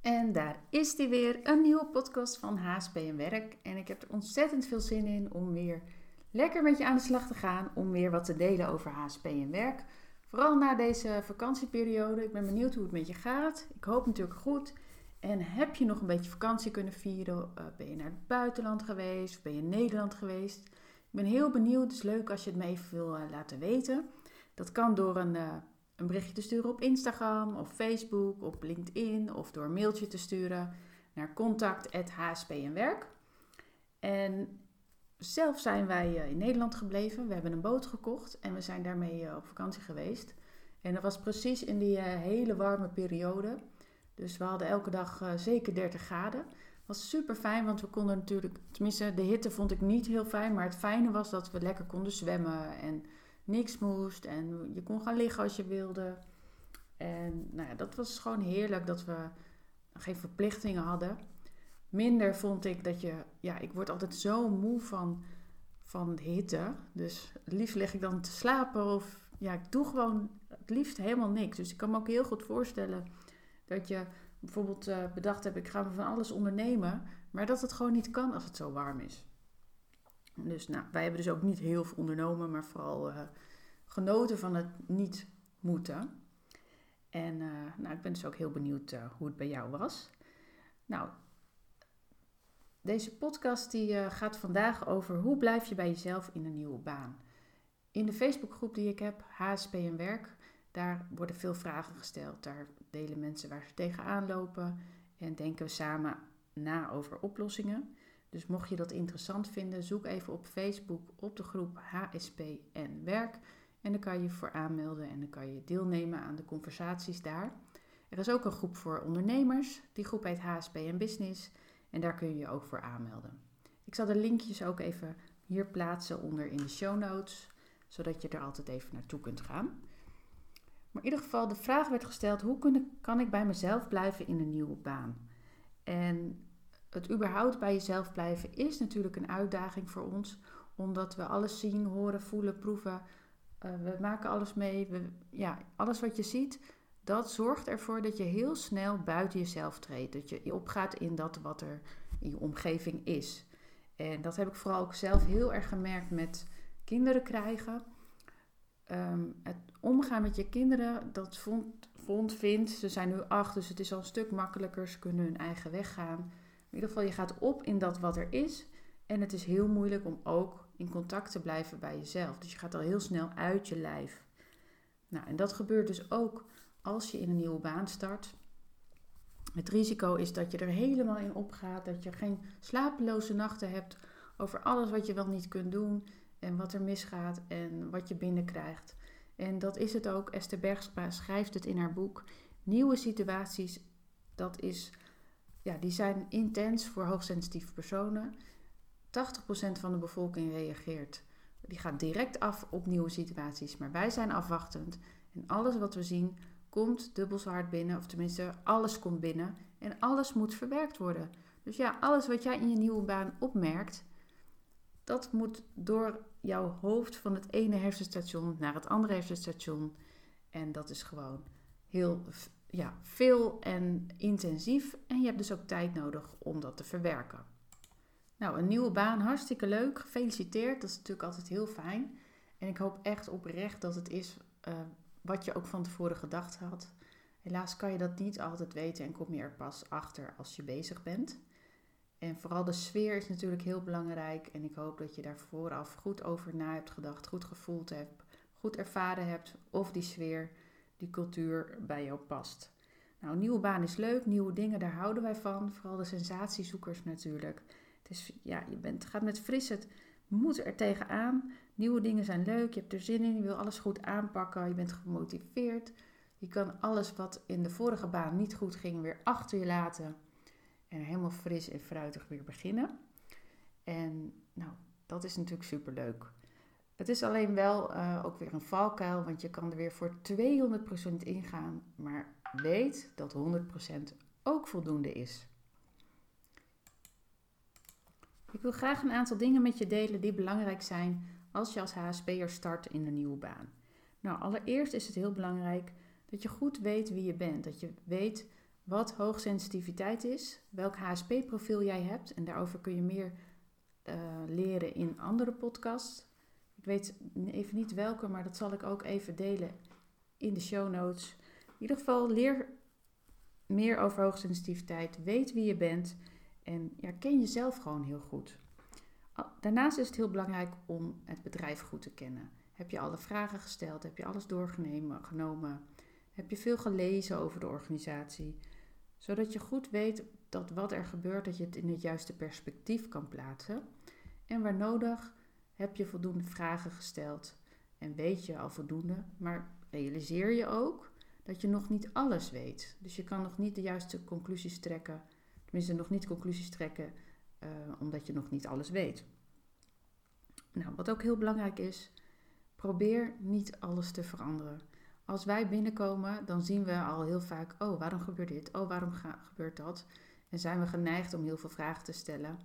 En daar is die weer, een nieuwe podcast van HSP en Werk. En ik heb er ontzettend veel zin in om weer lekker met je aan de slag te gaan. Om weer wat te delen over HSP en Werk. Vooral na deze vakantieperiode. Ik ben benieuwd hoe het met je gaat. Ik hoop natuurlijk goed. En heb je nog een beetje vakantie kunnen vieren? Uh, ben je naar het buitenland geweest? Of ben je in Nederland geweest? Ik ben heel benieuwd. Het is leuk als je het me even wil uh, laten weten. Dat kan door een... Een berichtje te sturen op Instagram of Facebook, op LinkedIn of door een mailtje te sturen naar contact@hsp.werk. En zelf zijn wij eh, in Nederland gebleven. We hebben een boot gekocht en we zijn daarmee eh, op vakantie geweest. En dat was precies in die eh, hele warme periode. Dus we hadden elke dag zeker 30 graden. Was super fijn, want we konden natuurlijk, tenminste de hitte vond ik niet heel fijn, maar het fijne was dat we lekker konden zwemmen en niks moest en je kon gaan liggen als je wilde. En nou ja, dat was gewoon heerlijk dat we geen verplichtingen hadden. Minder vond ik dat je, ja, ik word altijd zo moe van, van hitte. Dus het liefst leg ik dan te slapen of ja, ik doe gewoon het liefst helemaal niks. Dus ik kan me ook heel goed voorstellen dat je bijvoorbeeld uh, bedacht hebt, ik ga van alles ondernemen, maar dat het gewoon niet kan als het zo warm is. Dus nou, wij hebben dus ook niet heel veel ondernomen, maar vooral uh, genoten van het niet moeten. En uh, nou, ik ben dus ook heel benieuwd uh, hoe het bij jou was. Nou, deze podcast die, gaat vandaag over hoe blijf je bij jezelf in een nieuwe baan. In de Facebookgroep die ik heb, HSP en Werk, daar worden veel vragen gesteld. Daar delen mensen waar ze tegenaan lopen en denken we samen na over oplossingen. Dus mocht je dat interessant vinden, zoek even op Facebook op de groep HSP en Werk. En dan kan je je voor aanmelden en dan kan je deelnemen aan de conversaties daar. Er is ook een groep voor ondernemers. Die groep heet HSP en Business. En daar kun je je ook voor aanmelden. Ik zal de linkjes ook even hier plaatsen onder in de show notes, zodat je er altijd even naartoe kunt gaan. Maar in ieder geval, de vraag werd gesteld: hoe kan ik bij mezelf blijven in een nieuwe baan? En het überhaupt bij jezelf blijven is natuurlijk een uitdaging voor ons, omdat we alles zien, horen, voelen, proeven. Uh, we maken alles mee. We, ja, alles wat je ziet, dat zorgt ervoor dat je heel snel buiten jezelf treedt. Dat je opgaat in dat wat er in je omgeving is. En dat heb ik vooral ook zelf heel erg gemerkt met kinderen krijgen. Um, het omgaan met je kinderen, dat vond, vond, vindt, ze zijn nu acht, dus het is al een stuk makkelijker. Ze kunnen hun eigen weg gaan. In ieder geval, je gaat op in dat wat er is. En het is heel moeilijk om ook in contact te blijven bij jezelf. Dus je gaat al heel snel uit je lijf. Nou, en dat gebeurt dus ook als je in een nieuwe baan start. Het risico is dat je er helemaal in opgaat, dat je geen slapeloze nachten hebt over alles wat je wel niet kunt doen en wat er misgaat en wat je binnenkrijgt. En dat is het ook. Esther Bergsma schrijft het in haar boek. Nieuwe situaties, dat is ja, die zijn intens voor hoogsensitieve personen. 80% van de bevolking reageert. Die gaat direct af op nieuwe situaties. Maar wij zijn afwachtend. En alles wat we zien komt dubbel zo hard binnen. Of tenminste, alles komt binnen. En alles moet verwerkt worden. Dus ja, alles wat jij in je nieuwe baan opmerkt, dat moet door jouw hoofd van het ene hersenstation naar het andere hersenstation. En dat is gewoon heel ja, veel en intensief. En je hebt dus ook tijd nodig om dat te verwerken. Nou, een nieuwe baan, hartstikke leuk. Gefeliciteerd. Dat is natuurlijk altijd heel fijn. En ik hoop echt oprecht dat het is uh, wat je ook van tevoren gedacht had. Helaas kan je dat niet altijd weten en kom je er pas achter als je bezig bent. En vooral de sfeer is natuurlijk heel belangrijk. En ik hoop dat je daar vooraf goed over na hebt gedacht, goed gevoeld hebt, goed ervaren hebt of die sfeer die cultuur bij jou past. Nou, nieuwe baan is leuk, nieuwe dingen, daar houden wij van. Vooral de sensatiezoekers natuurlijk. Het is, ja, je bent, gaat met fris, het moet er tegenaan. Nieuwe dingen zijn leuk, je hebt er zin in, je wil alles goed aanpakken, je bent gemotiveerd. Je kan alles wat in de vorige baan niet goed ging weer achter je laten. En helemaal fris en fruitig weer beginnen. En nou, dat is natuurlijk super leuk. Het is alleen wel uh, ook weer een valkuil, want je kan er weer voor 200% ingaan, maar weet dat 100% ook voldoende is. Ik wil graag een aantal dingen met je delen die belangrijk zijn als je als HSP'er start in een nieuwe baan. Nou, allereerst is het heel belangrijk dat je goed weet wie je bent, dat je weet wat hoogsensitiviteit is, welk HSP-profiel jij hebt. En daarover kun je meer uh, leren in andere podcasts. Weet even niet welke, maar dat zal ik ook even delen in de show notes. In ieder geval leer meer over hoogsensitiviteit, weet wie je bent en ja, ken jezelf gewoon heel goed. Daarnaast is het heel belangrijk om het bedrijf goed te kennen. Heb je alle vragen gesteld? Heb je alles doorgenomen? Heb je veel gelezen over de organisatie? Zodat je goed weet dat wat er gebeurt, dat je het in het juiste perspectief kan plaatsen. En waar nodig heb je voldoende vragen gesteld en weet je al voldoende, maar realiseer je ook dat je nog niet alles weet. Dus je kan nog niet de juiste conclusies trekken, tenminste nog niet conclusies trekken, uh, omdat je nog niet alles weet. Nou, wat ook heel belangrijk is, probeer niet alles te veranderen. Als wij binnenkomen, dan zien we al heel vaak, oh, waarom gebeurt dit? Oh, waarom gebeurt dat? En zijn we geneigd om heel veel vragen te stellen.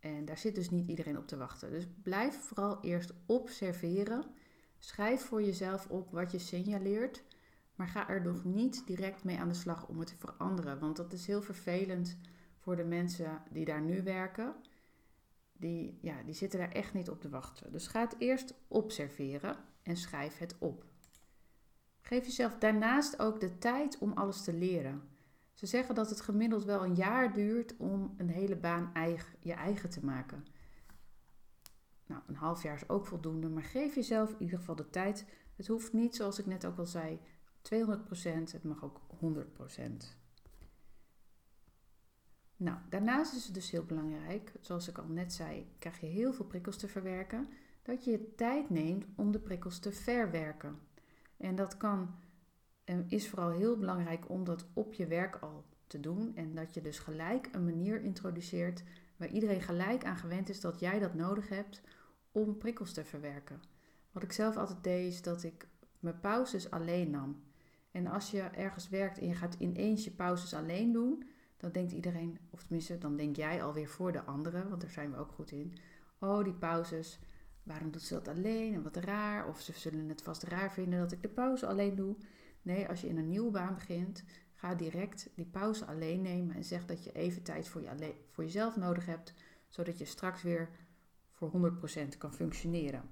En daar zit dus niet iedereen op te wachten. Dus blijf vooral eerst observeren. Schrijf voor jezelf op wat je signaleert. Maar ga er nog niet direct mee aan de slag om het te veranderen. Want dat is heel vervelend voor de mensen die daar nu werken. Die, ja, die zitten daar echt niet op te wachten. Dus ga het eerst observeren en schrijf het op. Geef jezelf daarnaast ook de tijd om alles te leren. Ze zeggen dat het gemiddeld wel een jaar duurt om een hele baan eigen, je eigen te maken. Nou, een half jaar is ook voldoende, maar geef jezelf in ieder geval de tijd. Het hoeft niet, zoals ik net ook al zei, 200%, het mag ook 100%. Nou, daarnaast is het dus heel belangrijk, zoals ik al net zei, krijg je heel veel prikkels te verwerken, dat je tijd neemt om de prikkels te verwerken. En dat kan is vooral heel belangrijk om dat op je werk al te doen. En dat je dus gelijk een manier introduceert waar iedereen gelijk aan gewend is dat jij dat nodig hebt om prikkels te verwerken. Wat ik zelf altijd deed is dat ik mijn pauzes alleen nam. En als je ergens werkt en je gaat ineens je pauzes alleen doen, dan denkt iedereen, of tenminste, dan denk jij alweer voor de anderen, want daar zijn we ook goed in. Oh, die pauzes, waarom doet ze dat alleen en wat raar? Of ze zullen het vast raar vinden dat ik de pauze alleen doe. Nee, als je in een nieuwe baan begint, ga direct die pauze alleen nemen en zeg dat je even tijd voor, je voor jezelf nodig hebt, zodat je straks weer voor 100% kan functioneren.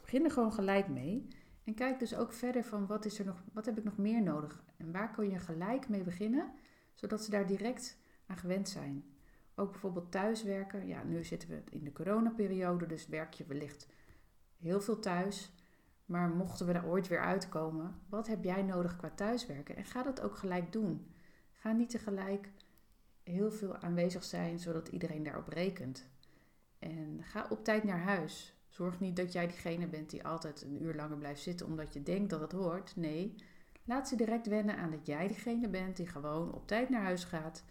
Begin er gewoon gelijk mee en kijk dus ook verder van wat, is er nog, wat heb ik nog meer nodig en waar kun je gelijk mee beginnen, zodat ze daar direct aan gewend zijn. Ook bijvoorbeeld thuiswerken. Ja, nu zitten we in de coronaperiode, dus werk je wellicht heel veel thuis. Maar mochten we daar ooit weer uitkomen, wat heb jij nodig qua thuiswerken? En ga dat ook gelijk doen. Ga niet tegelijk heel veel aanwezig zijn, zodat iedereen daarop rekent. En ga op tijd naar huis. Zorg niet dat jij diegene bent die altijd een uur langer blijft zitten omdat je denkt dat het hoort. Nee, laat ze direct wennen aan dat jij diegene bent die gewoon op tijd naar huis gaat,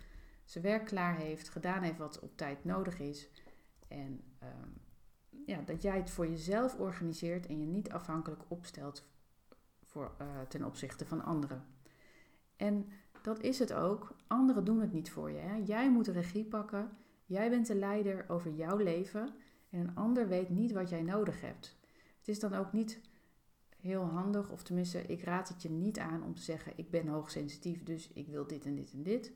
zijn werk klaar heeft, gedaan heeft wat op tijd nodig is. En ehm, ja, dat jij het voor jezelf organiseert en je niet afhankelijk opstelt voor, uh, ten opzichte van anderen. En dat is het ook. Anderen doen het niet voor je. Hè? Jij moet de regie pakken. Jij bent de leider over jouw leven. En een ander weet niet wat jij nodig hebt. Het is dan ook niet heel handig, of tenminste, ik raad het je niet aan om te zeggen: Ik ben hoogsensitief, dus ik wil dit en dit en dit.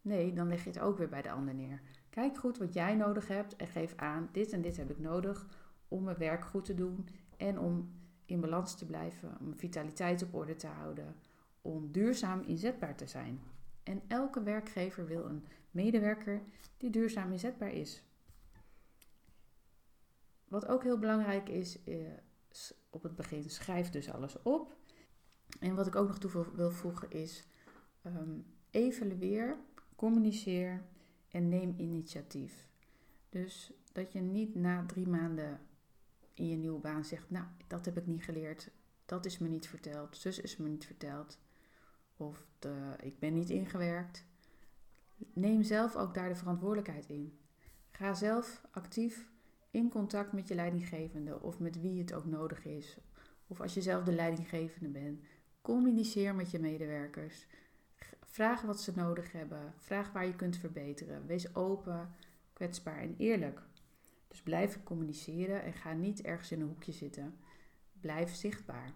Nee, dan leg je het ook weer bij de ander neer. Kijk goed wat jij nodig hebt en geef aan: dit en dit heb ik nodig om mijn werk goed te doen en om in balans te blijven, om vitaliteit op orde te houden, om duurzaam inzetbaar te zijn. En elke werkgever wil een medewerker die duurzaam inzetbaar is. Wat ook heel belangrijk is, is op het begin schrijf dus alles op. En wat ik ook nog toe wil voegen is um, evalueer, communiceer en neem initiatief. Dus dat je niet na drie maanden in je nieuwe baan zegt: Nou, dat heb ik niet geleerd, dat is me niet verteld, zus is me niet verteld, of de, ik ben niet ingewerkt. Neem zelf ook daar de verantwoordelijkheid in. Ga zelf actief in contact met je leidinggevende of met wie het ook nodig is. Of als je zelf de leidinggevende bent, communiceer met je medewerkers. Vraag wat ze nodig hebben. Vraag waar je kunt verbeteren. Wees open, kwetsbaar en eerlijk. Dus blijf communiceren en ga niet ergens in een hoekje zitten. Blijf zichtbaar.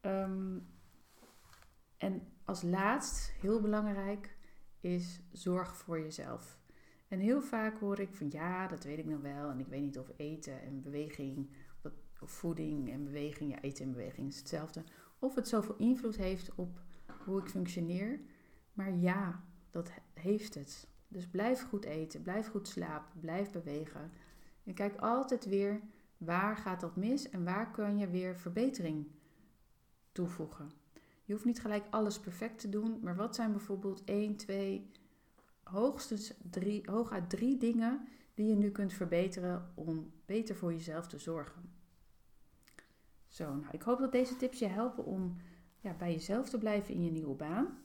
Ehm, en als laatst, heel belangrijk, is zorg voor jezelf. En heel vaak hoor ik van ja, dat weet ik nog wel. En ik weet niet of eten en beweging, of voeding en beweging, ja, eten en beweging is hetzelfde. Of het zoveel invloed heeft op hoe ik functioneer. Maar ja, dat heeft het. Dus blijf goed eten, blijf goed slapen, blijf bewegen. En kijk altijd weer waar gaat dat mis en waar kun je weer verbetering toevoegen. Je hoeft niet gelijk alles perfect te doen, maar wat zijn bijvoorbeeld 1, 2, hoogstens drie, hooguit drie dingen die je nu kunt verbeteren om beter voor jezelf te zorgen. Zo, nou, ik hoop dat deze tips je helpen om ja, bij jezelf te blijven in je nieuwe baan.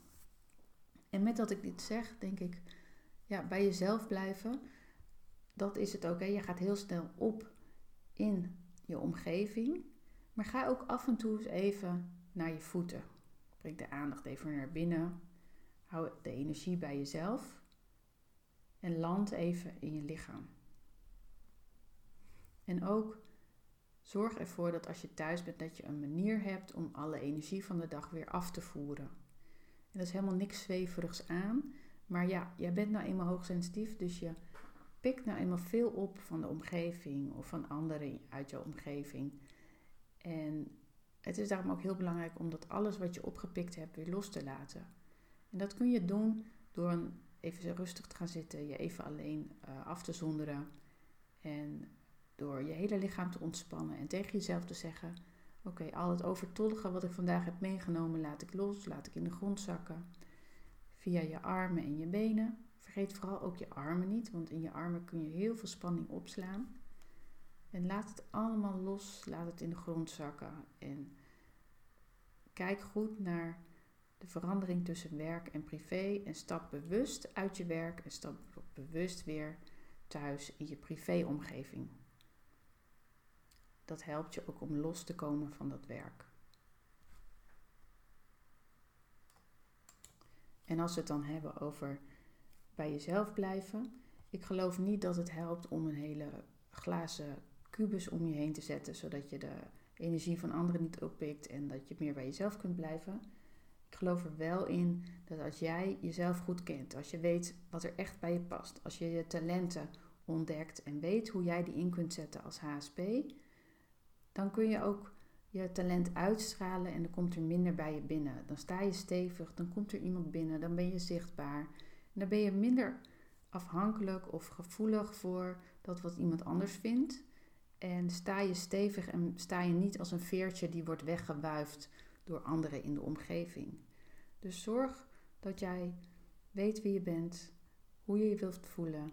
En met dat ik dit zeg, denk ik, ja, bij jezelf blijven, dat is het ook. Hè. Je gaat heel snel op in je omgeving, maar ga ook af en toe eens even naar je voeten. Breng de aandacht even naar binnen. Hou de energie bij jezelf en land even in je lichaam. En ook zorg ervoor dat als je thuis bent, dat je een manier hebt om alle energie van de dag weer af te voeren. En dat is helemaal niks zweverigs aan. Maar ja, jij bent nou eenmaal hoogsensitief, dus je pikt nou eenmaal veel op van de omgeving of van anderen uit jouw omgeving. En het is daarom ook heel belangrijk om dat alles wat je opgepikt hebt weer los te laten. En dat kun je doen door even rustig te gaan zitten, je even alleen uh, af te zonderen en door je hele lichaam te ontspannen en tegen jezelf te zeggen: Oké, al het overtollige wat ik vandaag heb meegenomen, laat ik los, laat ik in de grond zakken. Via je armen en je benen. Vergeet vooral ook je armen niet, want in je armen kun je heel veel spanning opslaan. En laat het allemaal los, laat het in de grond zakken. En kijk goed naar de verandering tussen werk en privé en stap bewust uit je werk en stap bewust weer thuis in je privéomgeving. Dat helpt je ook om los te komen van dat werk. En als we het dan hebben over bij jezelf blijven, ik geloof niet dat het helpt om een hele glazen kubus om je heen te zetten, zodat je de energie van anderen niet oppikt en dat je meer bij jezelf kunt blijven. Ik geloof er wel in dat als jij jezelf goed kent, als je weet wat er echt bij je past, als je je talenten ontdekt en weet hoe jij die in kunt zetten als HSP, dan kun je ook je talent uitstralen en dan komt er minder bij je binnen. Dan sta je stevig, dan komt er iemand binnen, dan ben je zichtbaar. En dan ben je minder afhankelijk of gevoelig voor dat wat iemand anders vindt. En sta je stevig en sta je niet als een veertje die wordt weggewuifd door anderen in de omgeving. Dus zorg dat jij weet wie je bent, hoe je je wilt voelen,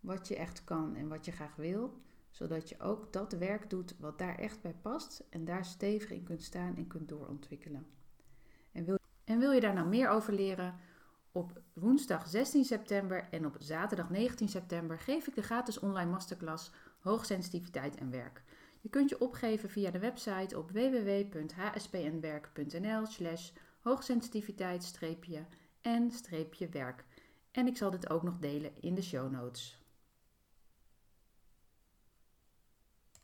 wat je echt kan en wat je graag wil, zodat je ook dat werk doet wat daar echt bij past en daar stevig in kunt staan en kunt doorontwikkelen. En wil, en wil je daar nou meer over leren? Op woensdag 16 september en op zaterdag 19 september geef ik de gratis online masterclass Hoogsensitiviteit en Werk. Je kunt je opgeven via de website op www.hspnwerk.nl slash hoogsensitiviteit-en-werk. En ik zal dit ook nog delen in de show notes.